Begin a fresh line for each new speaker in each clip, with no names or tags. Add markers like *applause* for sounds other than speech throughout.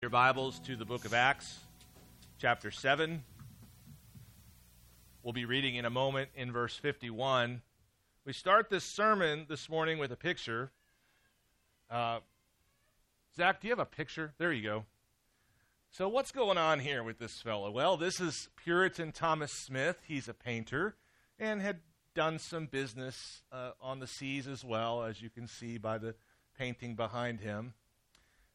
Your Bibles to the book of Acts, chapter 7. We'll be reading in a moment in verse 51. We start this sermon this morning with a picture. Uh, Zach, do you have a picture? There you go. So, what's going on here with this fellow? Well, this is Puritan Thomas Smith. He's a painter and had done some business uh, on the seas as well, as you can see by the painting behind him.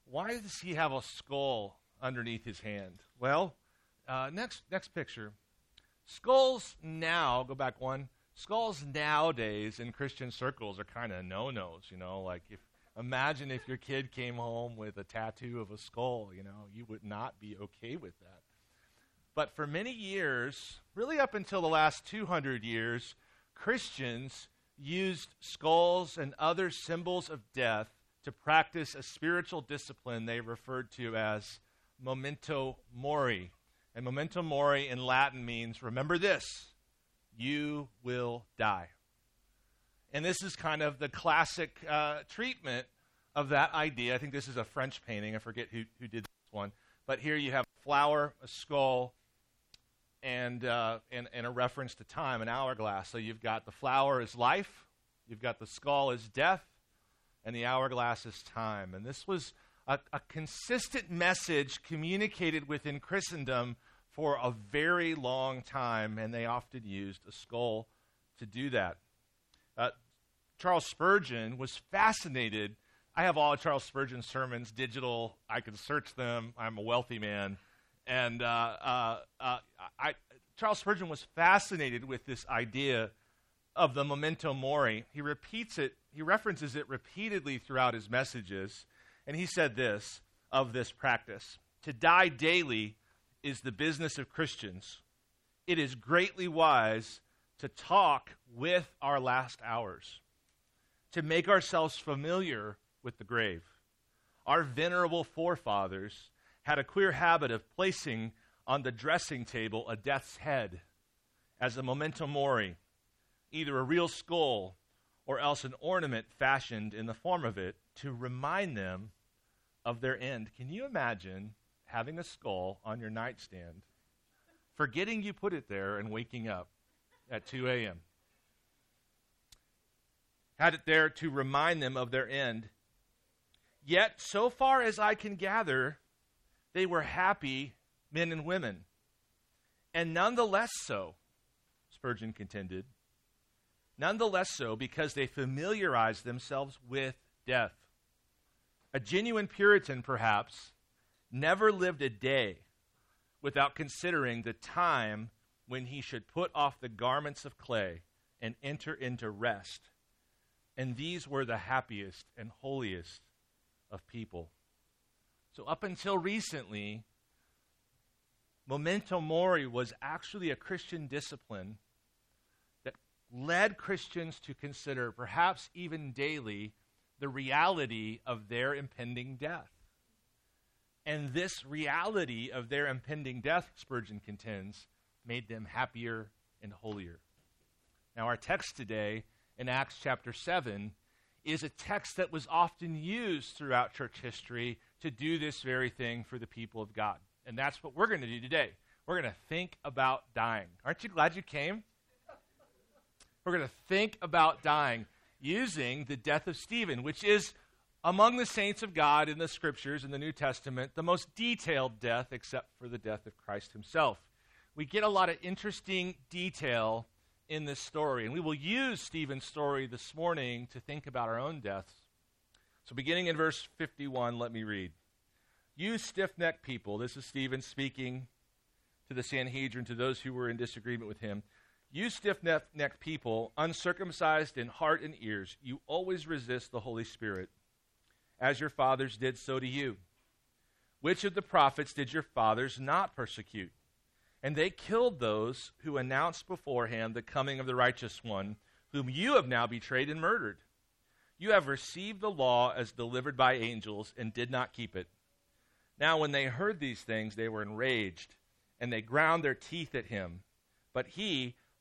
Why does he have a skull underneath his hand? Well, uh, next next picture. Skulls now, go back one. Skulls nowadays in Christian circles are kind of no-nos, you know, like if imagine if your kid came home with a tattoo of a skull, you know, you would not be okay with that. But for many years, really up until the last 200 years, Christians used skulls and other symbols of death to practice a spiritual discipline they referred to as memento mori. And memento mori in Latin means remember this, you will die. And this is kind of the classic uh, treatment of that idea. I think this is a French painting. I forget who, who did this one. But here you have a flower, a skull, and, uh, and, and a reference to time, an hourglass. So you've got the flower is life, you've got the skull is death, and the hourglass is time. And this was a, a consistent message communicated within Christendom for a very long time, and they often used a skull to do that. Uh, Charles Spurgeon was fascinated. I have all of Charles Spurgeon's sermons digital. I can search them. I'm a wealthy man. And uh, uh, uh I, Charles Spurgeon was fascinated with this idea of the memento mori. He repeats it, he references it repeatedly throughout his messages. And he said this of this practice To die daily is the business of Christians. It is greatly wise to talk with our last hours, to make ourselves familiar with the grave. Our venerable forefathers had a queer habit of placing on the dressing table a death's head as a memento mori either a real skull or else an ornament fashioned in the form of it to remind them of their end. Can you imagine having a skull on your nightstand, forgetting you put it there, and waking up at 2 a.m.? Had it there to remind them of their end. Yet, so far as I can gather, they were happy men and women. And none the less so, Spurgeon contended, Nonetheless, so because they familiarized themselves with death. A genuine Puritan, perhaps, never lived a day without considering the time when he should put off the garments of clay and enter into rest. And these were the happiest and holiest of people. So, up until recently, memento mori was actually a Christian discipline led Christians to consider, perhaps even daily, the reality of their impending death. And this reality of their impending death, Spurgeon contends, made them happier and holier. Now, our text today in Acts chapter 7 is a text that was often used throughout church history to do this very thing for the people of God. And that's what we're going to do today. We're going to think about dying. Aren't you glad you came? We're going to think about dying using the death of Stephen, which is among the saints of God in the scriptures in the New Testament, the most detailed death except for the death of Christ himself. We get a lot of interesting detail in this story, and we will use Stephen's story this morning to think about our own deaths. So, beginning in verse 51, let me read. You stiff necked people, this is Stephen speaking to the Sanhedrin, to those who were in disagreement with him. You stiff necked people, uncircumcised in heart and ears, you always resist the Holy Spirit. As your fathers did, so do you. Which of the prophets did your fathers not persecute? And they killed those who announced beforehand the coming of the righteous one, whom you have now betrayed and murdered. You have received the law as delivered by angels and did not keep it. Now, when they heard these things, they were enraged, and they ground their teeth at him. But he,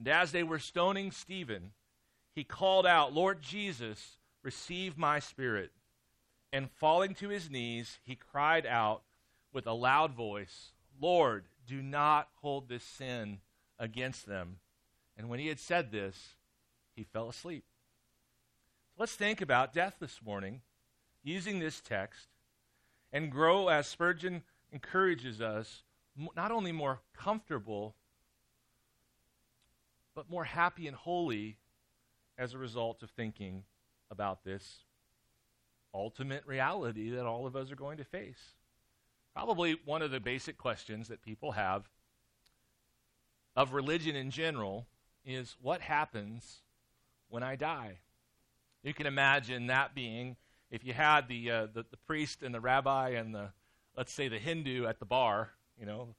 And as they were stoning Stephen, he called out, Lord Jesus, receive my spirit. And falling to his knees, he cried out with a loud voice, Lord, do not hold this sin against them. And when he had said this, he fell asleep. Let's think about death this morning using this text and grow as Spurgeon encourages us, not only more comfortable, but more happy and holy as a result of thinking about this ultimate reality that all of us are going to face. Probably one of the basic questions that people have of religion in general is what happens when I die? You can imagine that being if you had the, uh, the, the priest and the rabbi and the let's say the Hindu at the bar, you know,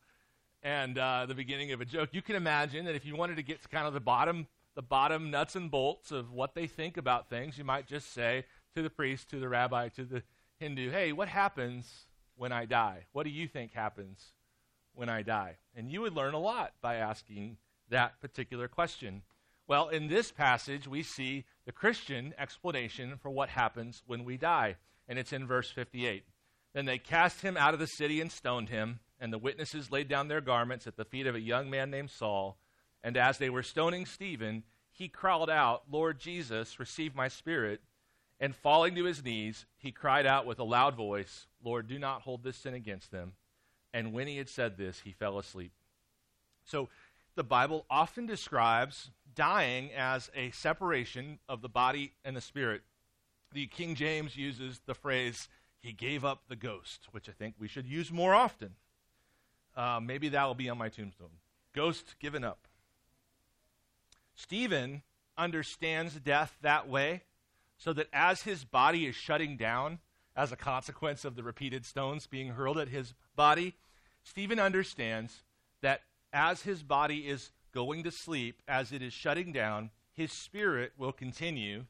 and uh, the beginning of a joke. You can imagine that if you wanted to get to kind of the bottom the bottom nuts and bolts of what they think about things, you might just say to the priest, to the rabbi, to the Hindu, hey, what happens when I die? What do you think happens when I die? And you would learn a lot by asking that particular question. Well, in this passage, we see the Christian explanation for what happens when we die, and it's in verse 58. Then they cast him out of the city and stoned him, and the witnesses laid down their garments at the feet of a young man named Saul. And as they were stoning Stephen, he crawled out, Lord Jesus, receive my spirit. And falling to his knees, he cried out with a loud voice, Lord, do not hold this sin against them. And when he had said this, he fell asleep. So the Bible often describes dying as a separation of the body and the spirit. The King James uses the phrase, he gave up the ghost, which I think we should use more often. Uh, maybe that will be on my tombstone. Ghost given up. Stephen understands death that way so that as his body is shutting down as a consequence of the repeated stones being hurled at his body, Stephen understands that as his body is going to sleep, as it is shutting down, his spirit will continue.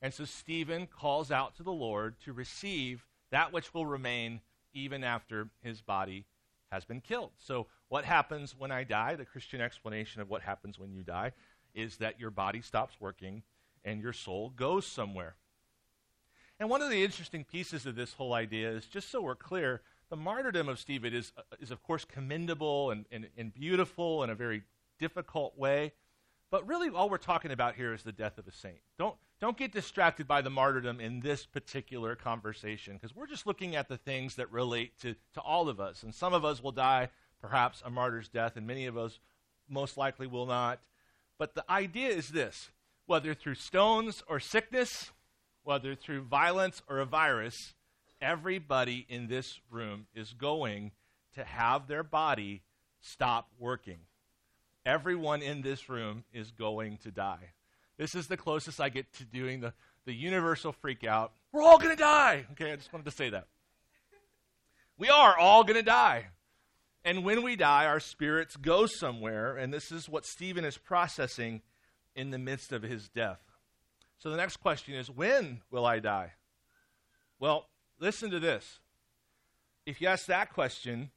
And so Stephen calls out to the Lord to receive that which will remain even after his body has been killed. So, what happens when I die? The Christian explanation of what happens when you die is that your body stops working and your soul goes somewhere. And one of the interesting pieces of this whole idea is just so we're clear, the martyrdom of Stephen is, uh, is of course, commendable and, and, and beautiful in a very difficult way. But really, all we're talking about here is the death of a saint. Don't, don't get distracted by the martyrdom in this particular conversation, because we're just looking at the things that relate to, to all of us. And some of us will die, perhaps, a martyr's death, and many of us most likely will not. But the idea is this whether through stones or sickness, whether through violence or a virus, everybody in this room is going to have their body stop working. Everyone in this room is going to die. This is the closest I get to doing the, the universal freak out. We're all going to die. Okay, I just wanted to say that. We are all going to die. And when we die, our spirits go somewhere, and this is what Stephen is processing in the midst of his death. So the next question is when will I die? Well, listen to this. If you ask that question,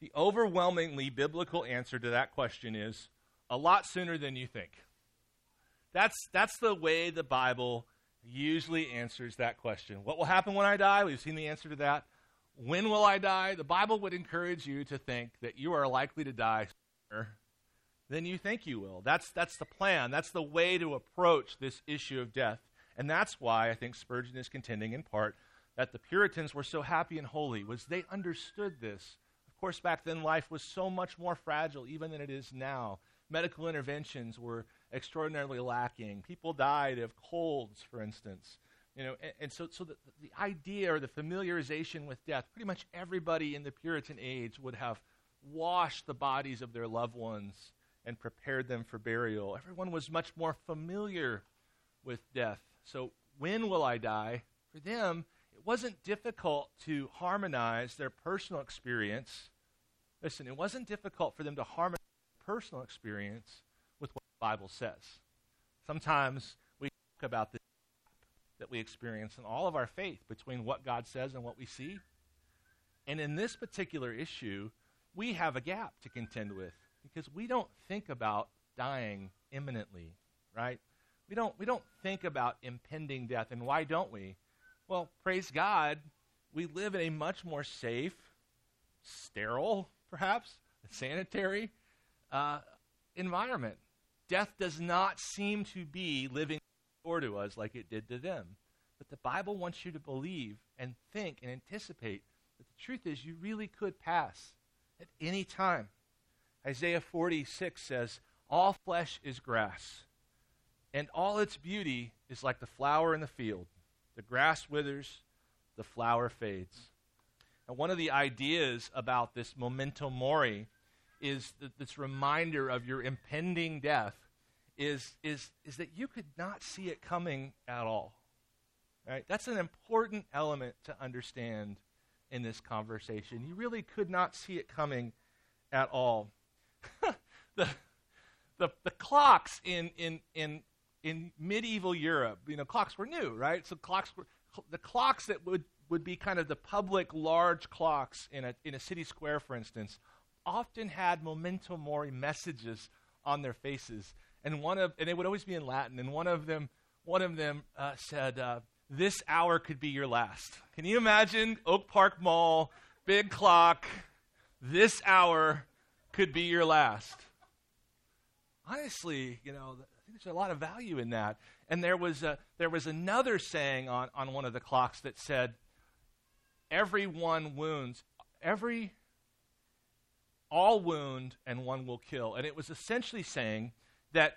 the overwhelmingly biblical answer to that question is a lot sooner than you think. That's, that's the way the Bible usually answers that question. What will happen when I die? We've seen the answer to that. When will I die? The Bible would encourage you to think that you are likely to die sooner than you think you will. That's, that's the plan. That's the way to approach this issue of death. And that's why I think Spurgeon is contending in part that the Puritans were so happy and holy was they understood this. Of course, back then life was so much more fragile even than it is now. Medical interventions were extraordinarily lacking. People died of colds, for instance. You know, and, and so, so the, the idea or the familiarization with death, pretty much everybody in the Puritan age would have washed the bodies of their loved ones and prepared them for burial. Everyone was much more familiar with death. So, when will I die? For them, it wasn't difficult to harmonize their personal experience. Listen, it wasn't difficult for them to harmonize their personal experience Bible says. Sometimes we talk about the gap that we experience in all of our faith between what God says and what we see. And in this particular issue, we have a gap to contend with because we don't think about dying imminently, right? We don't, we don't think about impending death. And why don't we? Well, praise God, we live in a much more safe, sterile, perhaps, sanitary uh, environment. Death does not seem to be living door to us like it did to them. But the Bible wants you to believe and think and anticipate that the truth is you really could pass at any time. Isaiah 46 says, All flesh is grass, and all its beauty is like the flower in the field. The grass withers, the flower fades. And one of the ideas about this memento mori is th- this reminder of your impending death is, is, is that you could not see it coming at all. Right? That's an important element to understand in this conversation. You really could not see it coming at all. *laughs* the, the, the clocks in, in, in, in medieval Europe, you know, clocks were new, right? So clocks were, the clocks that would, would be kind of the public large clocks in a, in a city square, for instance, often had memento mori messages on their faces. And one of, and it would always be in Latin, and one of them, one of them uh, said, uh, this hour could be your last. Can you imagine Oak Park Mall, big clock, this hour could be your last? Honestly, you know, I think there's a lot of value in that. And there was, a, there was another saying on, on one of the clocks that said, every one wounds, every, all wound and one will kill. And it was essentially saying that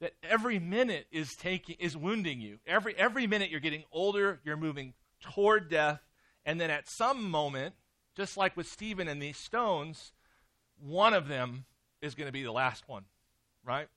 that every minute is taking is wounding you. Every every minute you're getting older, you're moving toward death, and then at some moment, just like with Stephen and these stones, one of them is going to be the last one, right?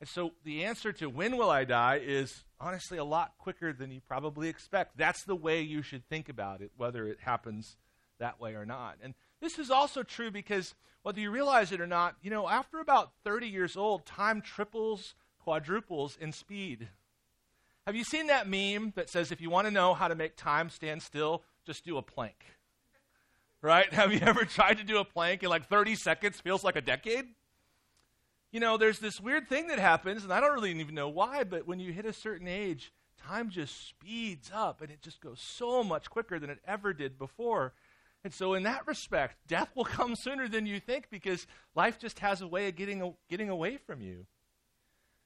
And so the answer to when will I die is honestly a lot quicker than you probably expect. That's the way you should think about it, whether it happens that way or not. And this is also true because whether you realize it or not, you know, after about 30 years old, time triples, quadruples in speed. Have you seen that meme that says if you want to know how to make time stand still, just do a plank? Right? *laughs* Have you ever tried to do a plank in like 30 seconds feels like a decade? You know, there's this weird thing that happens, and I don't really even know why, but when you hit a certain age, time just speeds up and it just goes so much quicker than it ever did before. And so, in that respect, death will come sooner than you think because life just has a way of getting, getting away from you.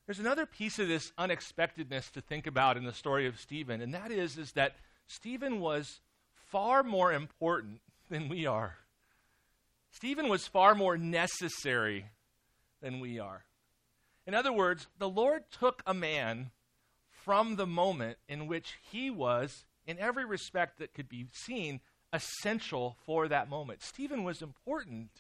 There's another piece of this unexpectedness to think about in the story of Stephen, and that is, is that Stephen was far more important than we are. Stephen was far more necessary than we are. In other words, the Lord took a man from the moment in which he was, in every respect that could be seen, essential for that moment. Stephen was important.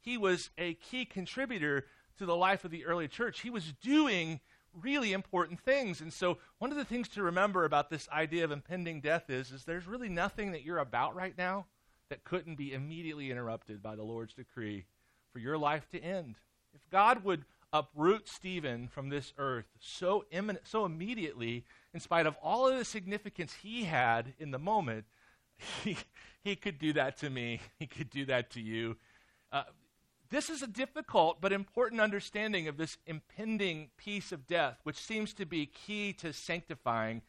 He was a key contributor to the life of the early church. He was doing really important things. And so one of the things to remember about this idea of impending death is is there's really nothing that you're about right now that couldn't be immediately interrupted by the Lord's decree for your life to end. If God would uproot Stephen from this earth so imminent, so immediately, in spite of all of the significance he had in the moment, *laughs* he, he could do that to me. He could do that to you. Uh, this is a difficult but important understanding of this impending piece of death, which seems to be key to sanctifying.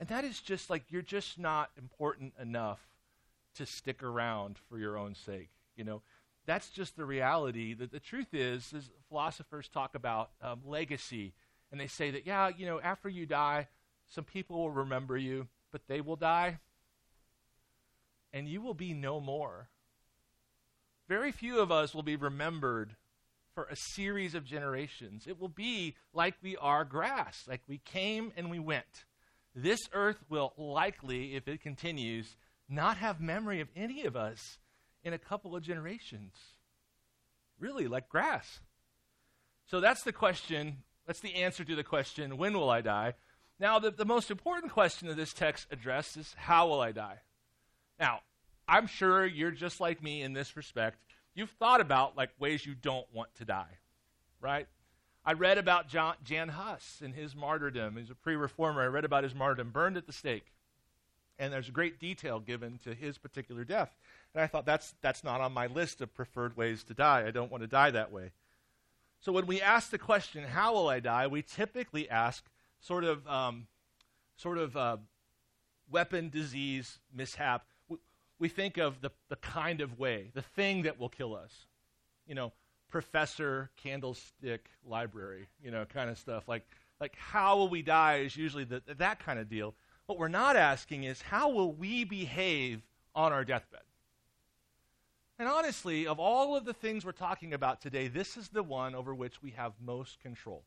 And that is just like you're just not important enough to stick around for your own sake. You know, that's just the reality. That the truth is, is philosophers talk about um, legacy, and they say that yeah, you know, after you die, some people will remember you, but they will die, and you will be no more. Very few of us will be remembered for a series of generations. It will be like we are grass, like we came and we went. This earth will likely, if it continues, not have memory of any of us in a couple of generations. Really, like grass. So that's the question. That's the answer to the question when will I die? Now, the, the most important question that this text addresses is how will I die? Now, I'm sure you're just like me in this respect. You've thought about like ways you don't want to die, right? I read about John, Jan Hus and his martyrdom. He's a pre-reformer. I read about his martyrdom, burned at the stake, and there's great detail given to his particular death. And I thought that's that's not on my list of preferred ways to die. I don't want to die that way. So when we ask the question, "How will I die?" we typically ask sort of um, sort of uh, weapon disease mishap we think of the, the kind of way, the thing that will kill us. You know, professor, candlestick, library, you know, kind of stuff. Like, like how will we die is usually the, that kind of deal. What we're not asking is how will we behave on our deathbed? And honestly, of all of the things we're talking about today, this is the one over which we have most control.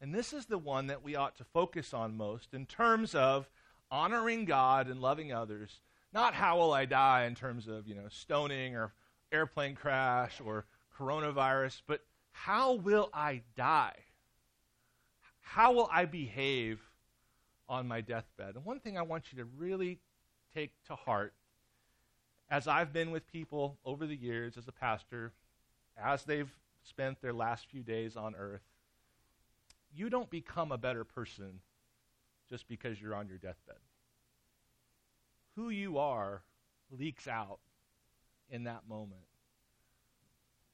And this is the one that we ought to focus on most in terms of honoring God and loving others not how will I die in terms of, you know, stoning or airplane crash or coronavirus, but how will I die? How will I behave on my deathbed? And one thing I want you to really take to heart, as I've been with people over the years as a pastor, as they've spent their last few days on earth, you don't become a better person just because you're on your deathbed who you are leaks out in that moment.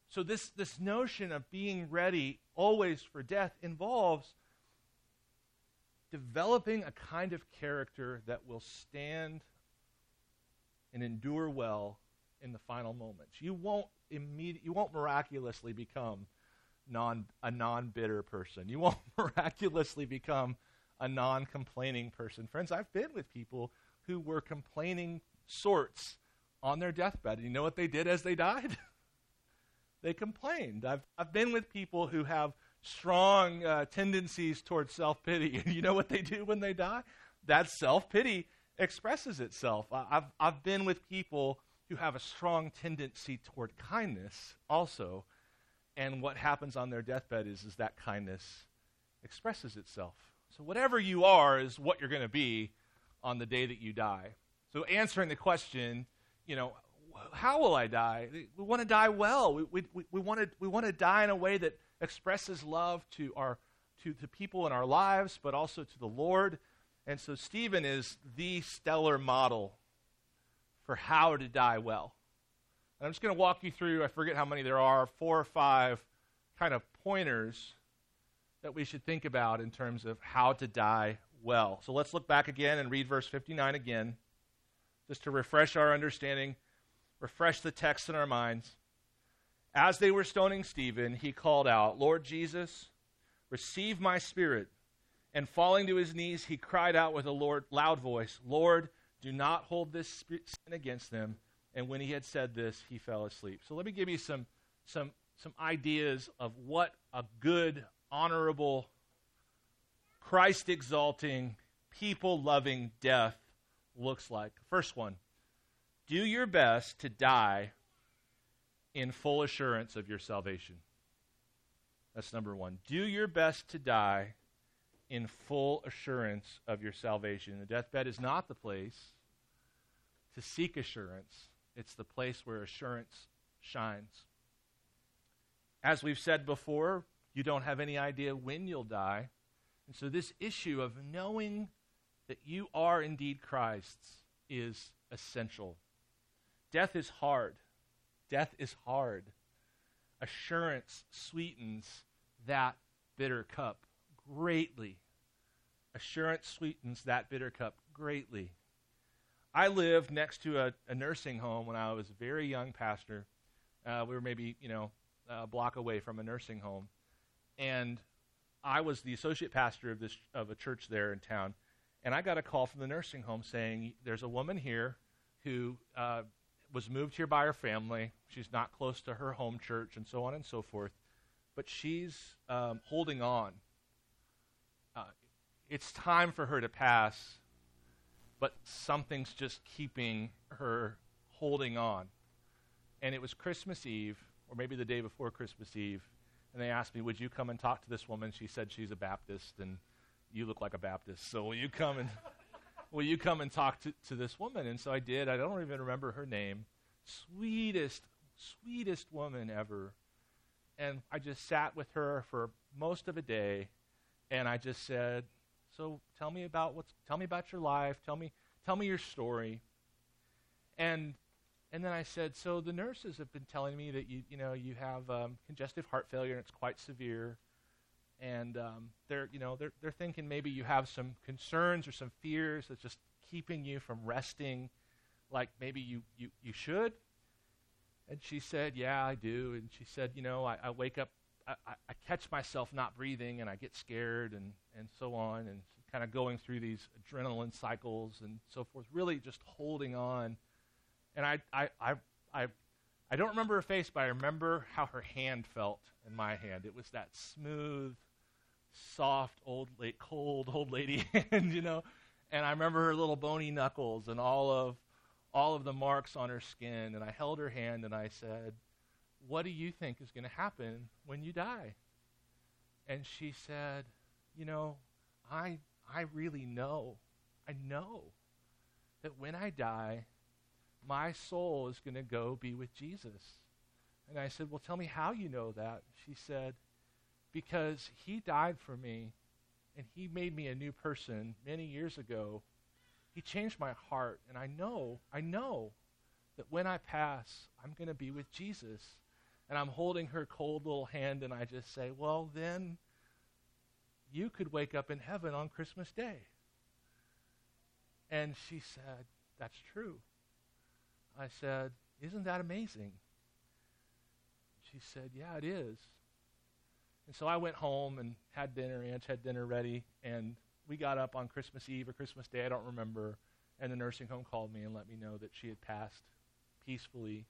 So this, this notion of being ready always for death involves developing a kind of character that will stand and endure well in the final moments. You won't immediate, you won't miraculously become non, a non-bitter person. You won't *laughs* miraculously become a non-complaining person. Friends, I've been with people who were complaining sorts on their deathbed. And you know what they did as they died? *laughs* they complained. I've, I've been with people who have strong uh, tendencies towards self pity. *laughs* And you know what they do when they die? That self pity expresses itself. I, I've, I've been with people who have a strong tendency toward kindness also. And what happens on their deathbed is, is that kindness expresses itself. So, whatever you are is what you're going to be on the day that you die. So, answering the question, you know, how will I die? We want to die well. We, we, we, want to, we want to die in a way that expresses love to, our, to, to people in our lives, but also to the Lord. And so, Stephen is the stellar model for how to die well. And I'm just going to walk you through, I forget how many there are, four or five kind of pointers that we should think about in terms of how to die well. So let's look back again and read verse 59 again, just to refresh our understanding, refresh the text in our minds. As they were stoning Stephen, he called out, Lord Jesus, receive my spirit. And falling to his knees, he cried out with a loud voice, Lord, do not hold this sin against them. And when he had said this, he fell asleep. So let me give you some, some, some ideas of what a good, honorable Christ exalting, people loving death looks like. First one do your best to die in full assurance of your salvation. That's number one. Do your best to die in full assurance of your salvation. The deathbed is not the place to seek assurance, it's the place where assurance shines. As we've said before, you don't have any idea when you'll die. And so, this issue of knowing that you are indeed Christ's is essential. Death is hard. Death is hard. Assurance sweetens that bitter cup greatly. Assurance sweetens that bitter cup greatly. I lived next to a, a nursing home when I was a very young pastor. Uh, we were maybe, you know, a block away from a nursing home. And I was the associate pastor of this of a church there in town, and I got a call from the nursing home saying there's a woman here who uh, was moved here by her family. She's not close to her home church, and so on and so forth, but she's um, holding on. Uh, it's time for her to pass, but something's just keeping her holding on. And it was Christmas Eve, or maybe the day before Christmas Eve, and they asked me, Would you come and talk to this woman? She said she's a Baptist, and you look like a Baptist, so will you come and *laughs* will you come and talk to, to this woman? And so I did. I don't even remember her name. Sweetest, sweetest woman ever. And I just sat with her for most of a day, and I just said, "So tell me about what's. Tell me about your life. Tell me, tell me your story." And and then I said, "So the nurses have been telling me that you, you know, you have um, congestive heart failure and it's quite severe." and um, they're you know they're they're thinking maybe you have some concerns or some fears that's just keeping you from resting like maybe you you you should and she said yeah i do and she said you know i, I wake up I, I, catch myself not breathing and i get scared and and so on and kind of going through these adrenaline cycles and so forth really just holding on and i i i, I I don't remember her face, but I remember how her hand felt in my hand. It was that smooth, soft old late cold old lady *laughs* hand, you know? And i remember her little bony knuckles and all of all of the marks on her skin. And i held her hand and i said what do you think is going to happen when you die? And she said you know i i really know. I know that when i die my soul is going to go be with jesus and i said well tell me how you know that she said because he died for me and he made me a new person many years ago. He changed my heart, and I know, I know that when I pass, I'm going to be with Jesus. And I'm holding her cold little hand, and I just say, Well, then you could wake up in heaven on Christmas Day. And she said, That's true. I said, Isn't that amazing? She said, Yeah, it is. And so I went home and had dinner. Aunt had dinner ready, and we got up on Christmas Eve or Christmas Day, I don't remember. And the nursing home called me and let me know that she had passed peacefully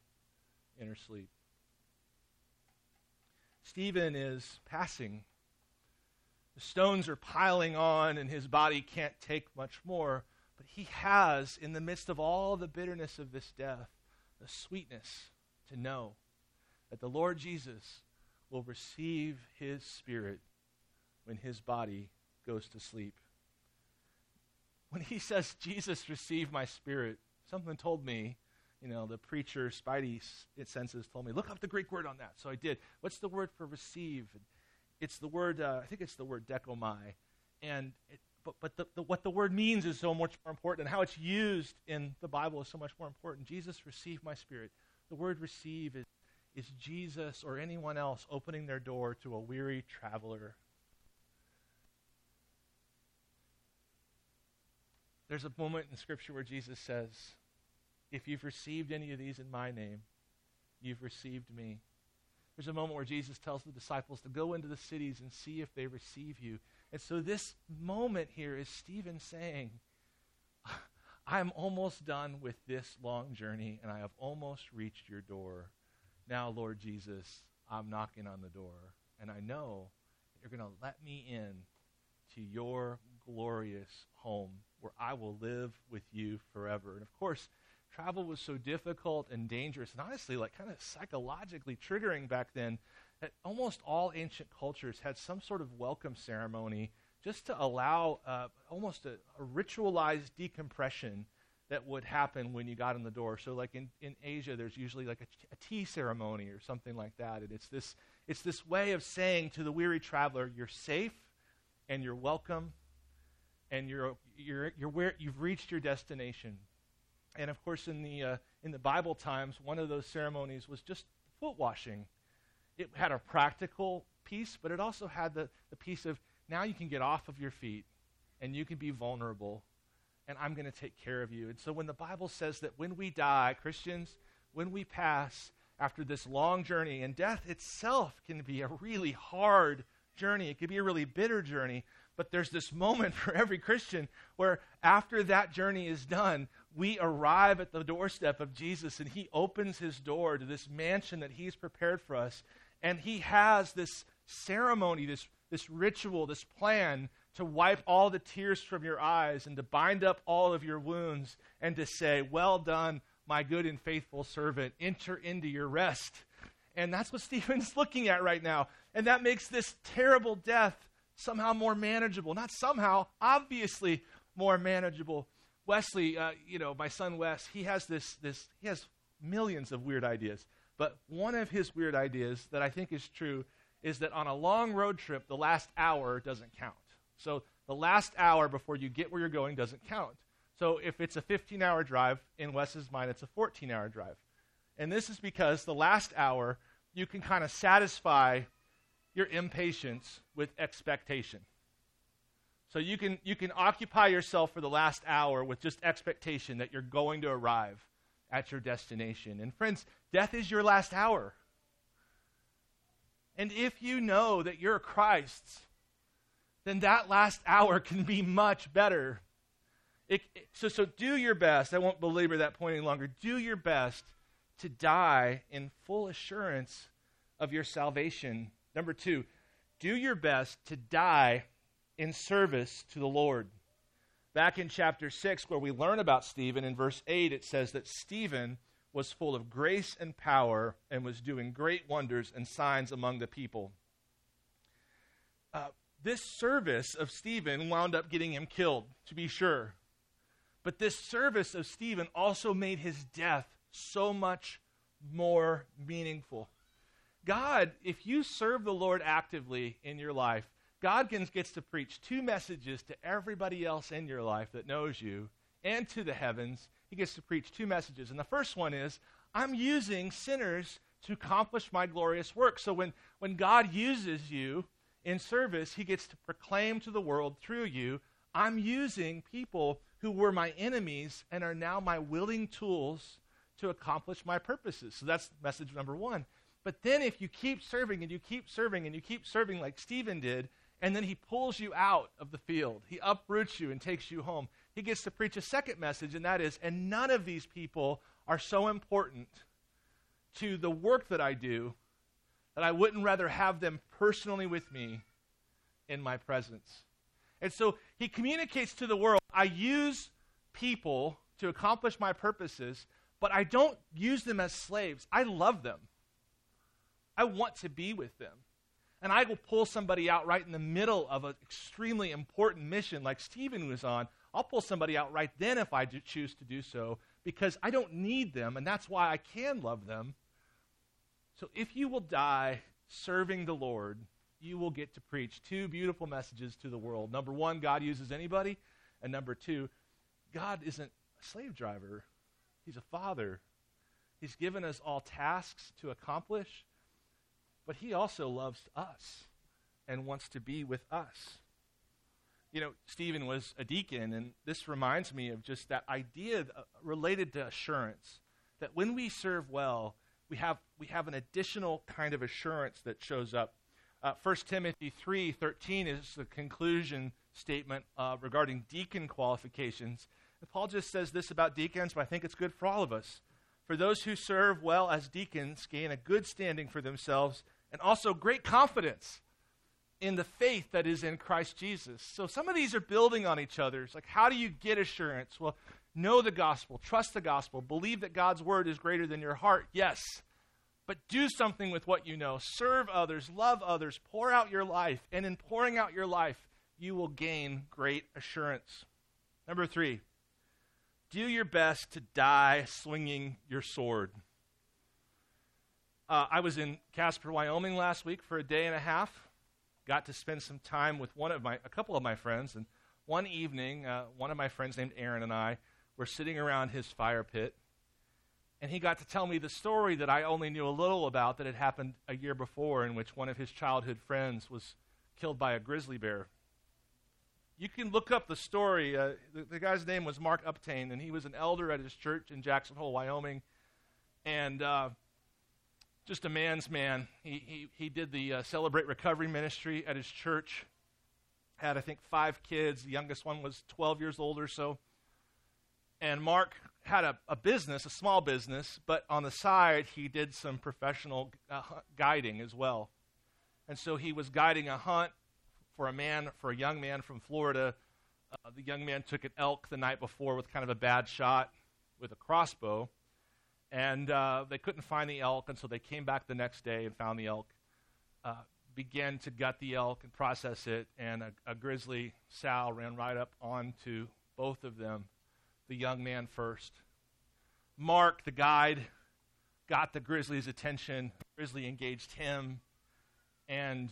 in her sleep. Stephen is passing. The stones are piling on, and his body can't take much more. But he has, in the midst of all the bitterness of this death, the sweetness to know that the Lord Jesus will receive his spirit when his body goes to sleep. When he says, Jesus, receive my spirit, something told me, you know, the preacher, Spidey senses told me, look up the Greek word on that. So I did. What's the word for receive? It's the word, uh, I think it's the word dekomai. And it, but, but the, the, what the word means is so much more important, and how it's used in the Bible is so much more important. Jesus, received my spirit. The word receive is is Jesus or anyone else opening their door to a weary traveler. There's a moment in Scripture where Jesus says, If you've received any of these in my name, you've received me. There's a moment where Jesus tells the disciples to go into the cities and see if they receive you. And so, this moment here is Stephen saying, *laughs* I'm almost done with this long journey, and I have almost reached your door. Now, Lord Jesus, I'm knocking on the door, and I know you're going to let me in to your glorious home where I will live with you forever. And of course, travel was so difficult and dangerous, and honestly, like kind of psychologically triggering back then, that almost all ancient cultures had some sort of welcome ceremony just to allow uh, almost a, a ritualized decompression that would happen when you got in the door. So, like in, in Asia, there's usually like a, a tea ceremony or something like that. And it's this, it's this way of saying to the weary traveler, you're safe and you're welcome and you're, you're, you're where, you've reached your destination. And of course, in the, uh, in the Bible times, one of those ceremonies was just foot washing. It had a practical piece, but it also had the, the piece of now you can get off of your feet and you can be vulnerable and I'm going to take care of you. And so when the Bible says that when we die, Christians, when we pass after this long journey, and death itself can be a really hard journey, it can be a really bitter journey. But there's this moment *laughs* for every Christian where, after that journey is done, we arrive at the doorstep of Jesus and he opens his door to this mansion that he's prepared for us. And he has this ceremony, this, this ritual, this plan to wipe all the tears from your eyes and to bind up all of your wounds and to say, Well done, my good and faithful servant. Enter into your rest. And that's what *laughs* Stephen's looking at right now. And that makes this terrible death somehow more manageable. Not somehow, obviously more manageable. Wesley, uh, you know, my son Wes, he has this, this, he has millions of weird ideas. But one of his weird ideas that I think is true is that on a long road trip, the last hour doesn't count. So the last hour before you get where you're going doesn't count. So if it's a 15 hour drive, in Wes's mind, it's a 14 hour drive. And this is because the last hour, you can kind of satisfy your impatience with expectation. So you can, you can occupy yourself for the last hour with just expectation that you're going to arrive at your destination. And friends, death is your last hour. And if you know that you're Christ's, then that last hour can be much better. It, it, so, so do your best. I won't belabor that point any longer. Do your best to die in full assurance of your salvation. Number two, do your best to die in service to the Lord. Back in chapter 6, where we learn about Stephen, in verse 8, it says that Stephen was full of grace and power and was doing great wonders and signs among the people. Uh, this service of Stephen wound up getting him killed, to be sure. But this service of Stephen also made his death so much more meaningful. God, if you serve the Lord actively in your life, God gets to preach two messages to everybody else in your life that knows you and to the heavens. He gets to preach two messages. And the first one is I'm using sinners to accomplish my glorious work. So when, when God uses you in service, he gets to proclaim to the world through you I'm using people who were my enemies and are now my willing tools to accomplish my purposes. So that's message number one. But then if you keep serving and you keep serving and you keep serving like Stephen did, and then he pulls you out of the field. He uproots you and takes you home. He gets to preach a second message, and that is, and none of these people are so important to the work that I do that I wouldn't rather have them personally with me in my presence. And so he communicates to the world I use people to accomplish my purposes, but I don't use them as slaves. I love them. I want to be with them and I will pull somebody out right in the middle of an extremely important mission like Stephen was on, I'll pull somebody out right then if I choose to do so because I don't need them, and that's why I can love them. So if you will die serving the Lord, you will get to preach two beautiful messages to the world. Number one, God uses anybody. And number two, God isn't a slave driver, He's a father. He's given us all tasks to accomplish but he also loves us and wants to be with us. You know, Stephen was a deacon, and this reminds me of just that idea uh, related to assurance that when we serve well, we have, we have an additional kind of assurance that shows up. Uh, 1 Timothy 3:13 is the conclusion statement uh, regarding deacon qualifications. And Paul just says this about deacons, but I think it's good for all of us. For those who serve well as deacons gain a good standing for themselves and also great confidence in the faith that is in Christ Jesus. So some of these are building on each other. It's like, how do you get assurance? Well, know the gospel, trust the gospel, believe that God's word is greater than your heart. Yes. But do something with what you know. Serve others, love others, pour out your life. And in pouring out your life, you will gain great assurance. Number three, do your best to die swinging your sword. Uh, I was in Casper, Wyoming last week for a day and a half. Got to spend some time with one of my, a couple of my friends, and one evening, uh, one of my friends named Aaron and I were sitting around his fire pit, and he got to tell me the story that I only knew a little about that had happened a year before, in which one of his childhood friends was killed by a grizzly bear. You can look up the story. Uh, the, the, guy's name was Mark Uptain, and he was an elder at his church in Jackson Hole, Wyoming. And uh, just a man's man. He, he, he did the uh, Celebrate Recovery ministry at his church. Had, I think, five kids. The youngest one was 12 years old or so. And Mark had a, a business, a small business, but on the side, he did some professional uh, guiding as well. And so he was guiding a hunt for a man, for a young man from Florida. Uh, the young man took an elk the night before with kind of a bad shot with a crossbow and uh, they couldn't find the elk, and so they came back the next day and found the elk. Uh, began to gut the elk and process it, and a, a, grizzly sow ran right up onto both of them, the young man first. Mark, the guide, got the grizzly's attention. The Grizzly engaged him. And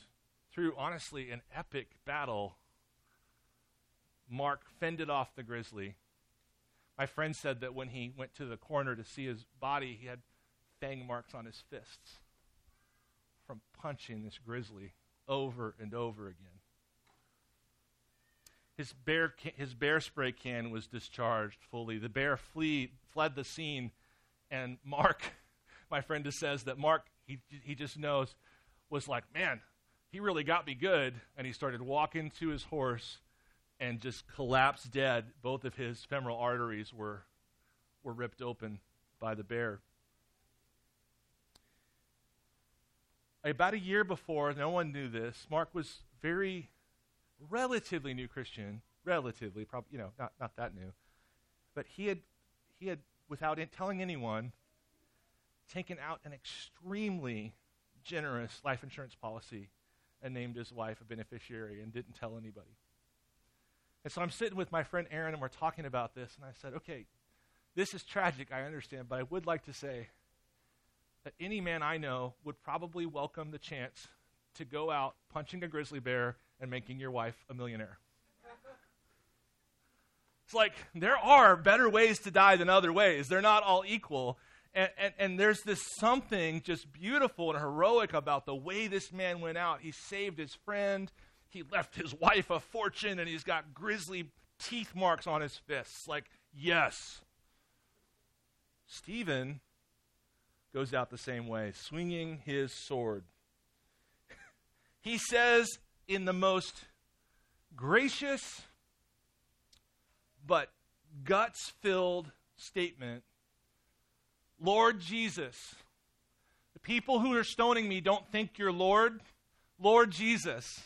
through, honestly, an epic battle, Mark fended off the grizzly. My friend said that when he went to the corner to see his body, he had fang marks on his fists from punching this grizzly over and over again. His bear, his bear spray can was discharged fully. The bear flee, fled the scene, and Mark, *laughs* my friend, says that Mark, he, he just knows, was like, man, he really got me good. And he started walking to his horse and just collapsed dead. Both of his femoral arteries were, were ripped open by the bear. About a year before, no one knew this, Mark was very relatively new Christian, relatively, probably, you know, not, not that new. But he had, he had, without telling anyone, taken out an extremely generous life insurance policy and named his wife a beneficiary and didn't tell anybody. And so I'm sitting with my friend Aaron and we're talking about this, and I said, okay, this is tragic, I understand, but I would like to say that any man I know would probably welcome the chance to go out punching a grizzly bear and making your wife a millionaire. It's like there are better ways to die than other ways. They're not all equal. And, and, and, there's this something just beautiful and heroic about the way this man went out. He saved his friend, he left his *laughs* wife a fortune, and he's got grisly teeth marks on his fists. Like, yes. Stephen goes out the same way, swinging his sword. *laughs* he says in the most gracious but guts filled statement Lord Jesus, the people who are stoning me don't think you're Lord. Lord Jesus,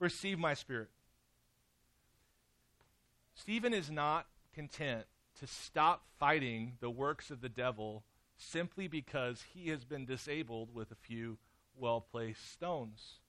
receive my spirit. Stephen is not content to stop fighting the works of the devil simply because he has been disabled with a few well placed stones.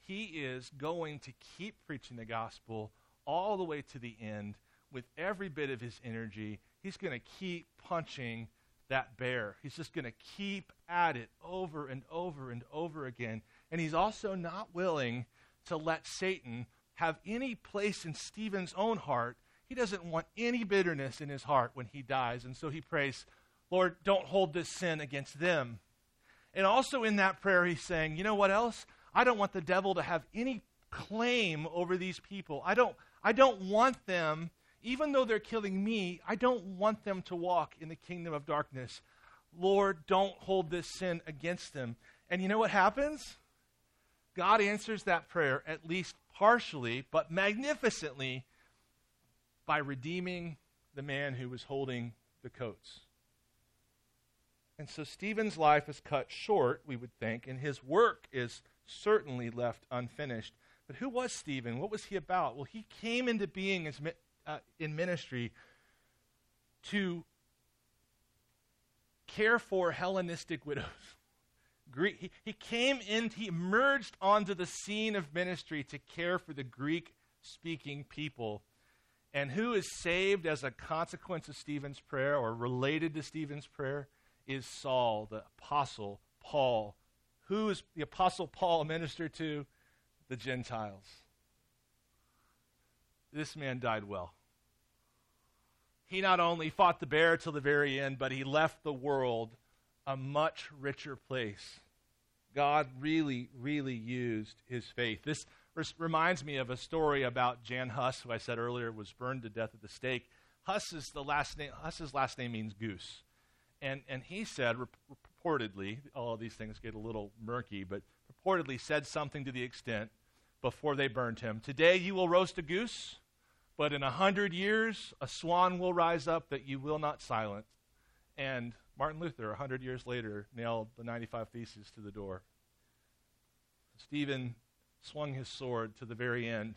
He is going to keep preaching the gospel all the way to the end with every bit of his energy. He's going to keep punching that bear. He's just going to keep at it over and over and over again. And he's also not willing to let Satan have any place in Stephen's own heart. He doesn't want any bitterness in his heart when he dies. And so he prays, Lord, don't hold this sin against them. And also in that prayer, he's saying, you know what else? I don't want the devil to have any claim over these people. I don't, I don't want them even though they're killing me, I don't want them to walk in the kingdom of darkness. Lord, don't hold this sin against them. And you know what happens? God answers that prayer, at least partially, but magnificently, by redeeming the man who was holding the coats. And so Stephen's life is cut short, we would think, and his work is certainly left unfinished. But who was Stephen? What was he about? Well, he came into being as, uh, in ministry to care for Hellenistic widows. *laughs* Greek, he, he came in, he emerged onto the scene of ministry to care for the Greek speaking people. And who is saved as a consequence of Stephen's prayer or related to Stephen's prayer is Saul, the apostle Paul. Who is the apostle Paul ministered to? The Gentiles this man died well. He not only fought the bear till the very end, but he left the world a much richer place. God really, really used his faith. This reminds me of a story about Jan Hus, who I said earlier was burned to death at the stake. Hus is the last name. Hus's last name means goose, and and he said reportedly, all these things get a little murky, but reportedly said something to the extent before they burned him. Today you will roast a goose, but in a hundred years, a swan will rise up that you will not silence. And Martin Luther, a hundred years later, nailed the 95 Theses to the door. Stephen swung his sword to the very end.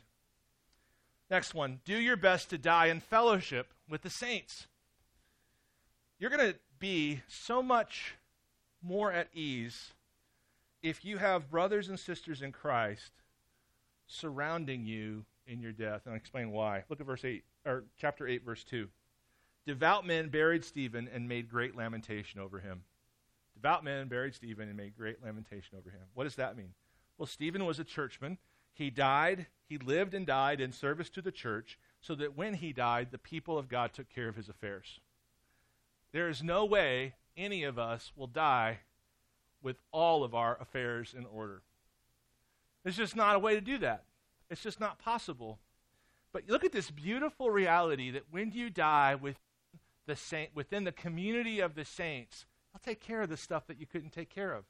Next one do your best to die in fellowship with the saints. You're going to be so much more at ease if you have brothers and sisters in Christ surrounding you in your death. And I'll explain why. Look at verse 8, or chapter 8, verse 2. Devout men buried Stephen and made great lamentation over him. Devout men buried Stephen and made great lamentation over him. What does that mean? Well, Stephen was a churchman. He died, he lived and died in service to the church, so that when he died, the people of God took care of his affairs. There is no way any of us will die with all of our affairs in order. There's just not a way to do that. It's just not possible. But look at this beautiful reality that when you die with the saint, within the community of the saints, I'll take care of the stuff that you couldn't take care of.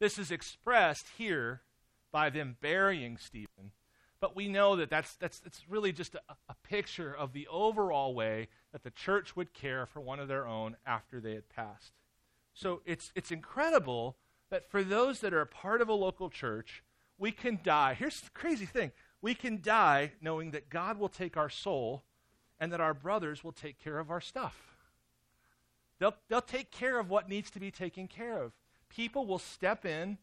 This is expressed here by them burying Stephen. But we know that that's, that's, that's really just a, a picture of the overall way that the church would care for one of their own after they had passed. So it's, it's incredible that for those that are a part of a local church, we can die. Here's the crazy thing we can die knowing that God will take our soul and that our brothers will take care of our stuff. They'll, they'll take care of what needs to be taken care of people will step in,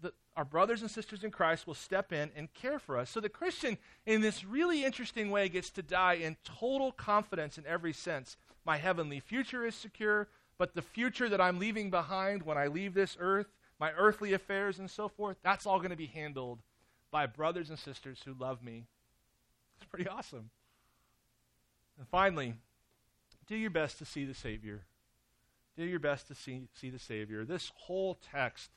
the, our brothers and sisters in Christ will step in and care for us. So the Christian, in this really interesting way, gets to die in total confidence in every sense. My heavenly future is secure, but the future that I'm leaving behind when I leave this earth, my earthly affairs and so forth, that's all going to be handled by brothers and sisters who love me. It's pretty awesome. And finally, do your best to see the Savior do your best to see, see the Savior. This whole text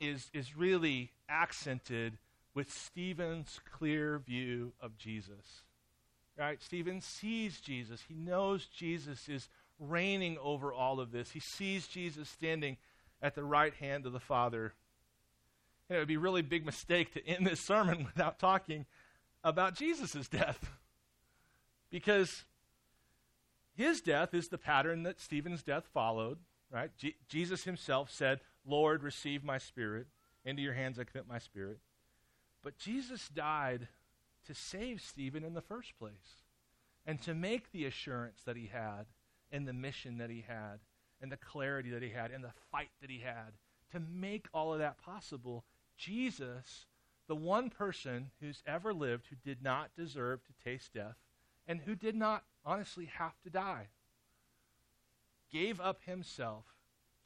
is, is really accented with Stephen's clear view of Jesus. Right? Stephen sees Jesus. He knows Jesus is reigning over all of this. He sees Jesus standing at the right hand of the Father. And it would be a really big mistake to end this sermon *laughs* without talking about Jesus' death. Because his death is the pattern that Stephen's death followed, right? Jesus himself said, Lord, receive my spirit. Into your hands I commit my spirit. But Jesus died to save Stephen in the first place and to make the assurance that he had and the mission that he had and the clarity that he had and the fight that he had. To make all of that possible, Jesus, the one person who's ever lived who did not deserve to taste death and who did not honestly have to die, gave up himself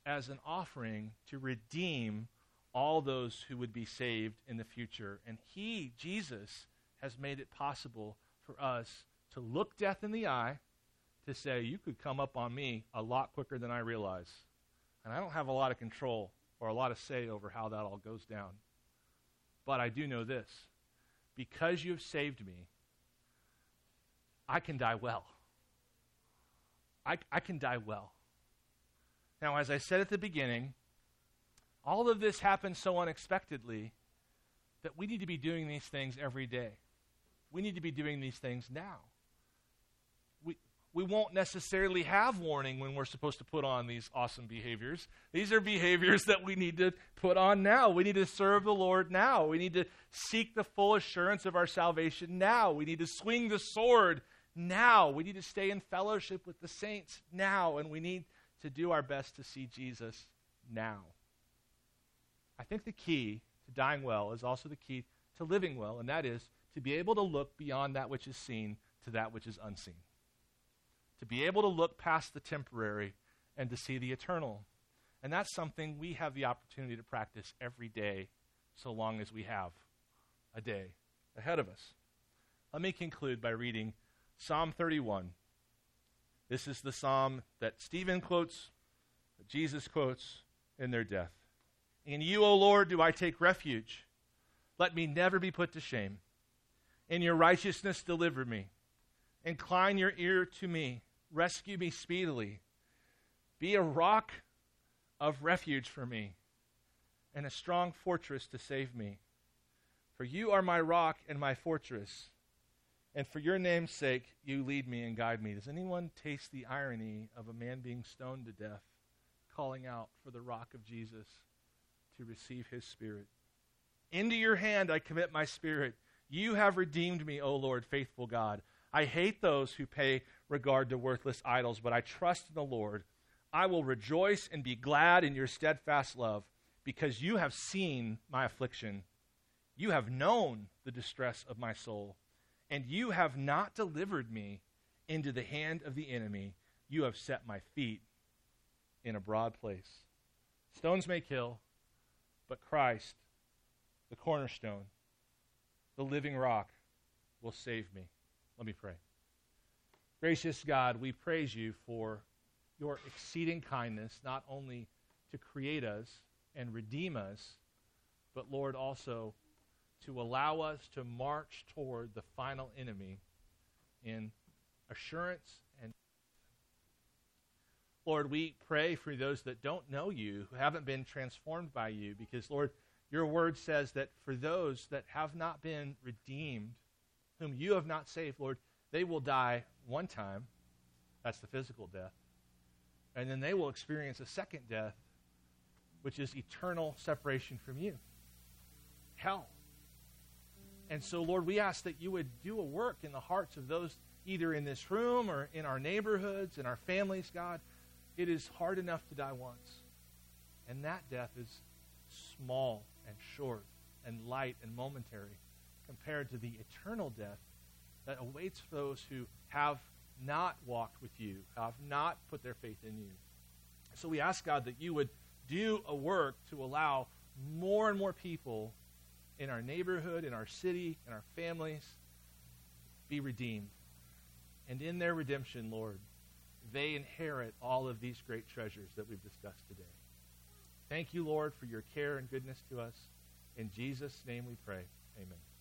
as an offering to redeem all those who would be saved in the future. And he, Jesus, has made it possible for us to look death in the eye, to say, You could come up on me a lot quicker than I realize. And I don't have a lot of control or a lot of say over how that all goes down. But I do know this because you have saved me, I can die well. I, I can die well. Now, as I said at the beginning, all of this happens so unexpectedly that we need to be doing these things every day. We need to be doing these things now. We, won't necessarily have warning when we're supposed to put on these awesome behaviors. These are behaviors that we need to put on now. We need to serve the Lord now. We need to seek the full assurance of our salvation now. We need to swing the sword now. We need to stay in fellowship with the saints now, and we need to do our best to see Jesus now. I think the key to dying well is also the key to living well, and that is to be able to look beyond that which is seen to that which is unseen. To be able to look past the temporary and to see the eternal. And that's something we have the opportunity to practice every day, so long as we have a day ahead of us. Let me conclude by reading Psalm 31. This is the psalm that Stephen quotes, that Jesus quotes in their death. In you, O Lord, do I take refuge. Let me never be put to shame. In your righteousness, deliver me. Incline your ear to me. Rescue me speedily. Be a rock of refuge for me and a strong fortress to save me. For you are my rock and my fortress. And for your name's sake, you lead me and guide me. Does anyone taste the irony of a man being stoned to death, calling out for the rock of Jesus to receive his spirit? Into your hand I commit my spirit. You have redeemed me, O Lord, faithful God. I hate those who pay regard to worthless idols, but I trust in the Lord. I will rejoice and be glad in your steadfast love, because you have seen my affliction. You have known the distress of my soul and you have not delivered me into the hand of the enemy. You have set my feet in a broad place. Stones may kill, but Christ, the cornerstone, the living rock, will save me. Let me pray. Gracious God, we praise you for your exceeding kindness, not only to create us and redeem us, but Lord, also to allow us to march toward the final enemy in assurance and Lord, we pray for those that don't know you, who haven't been transformed by you, because, Lord, your word says that for those that have not been redeemed, whom you have not saved, Lord, they will die one time. That's the physical death. And then they will experience a second death, which is eternal separation from you hell. And so, Lord, we ask that you would do a work in the hearts of those either in this room or in our neighborhoods, in our families, God. It is hard enough to die once. And that death is small and short and light and momentary compared to the eternal death that awaits those who have not walked with you, have not put their faith in you. So we ask, God, that you would do a work to allow more and more people in our neighborhood, in our city, in our families be redeemed. And in their redemption, Lord, they inherit all of these great treasures that we've discussed today. Thank you, Lord, for your care and goodness to us. In Jesus' name we pray. Amen.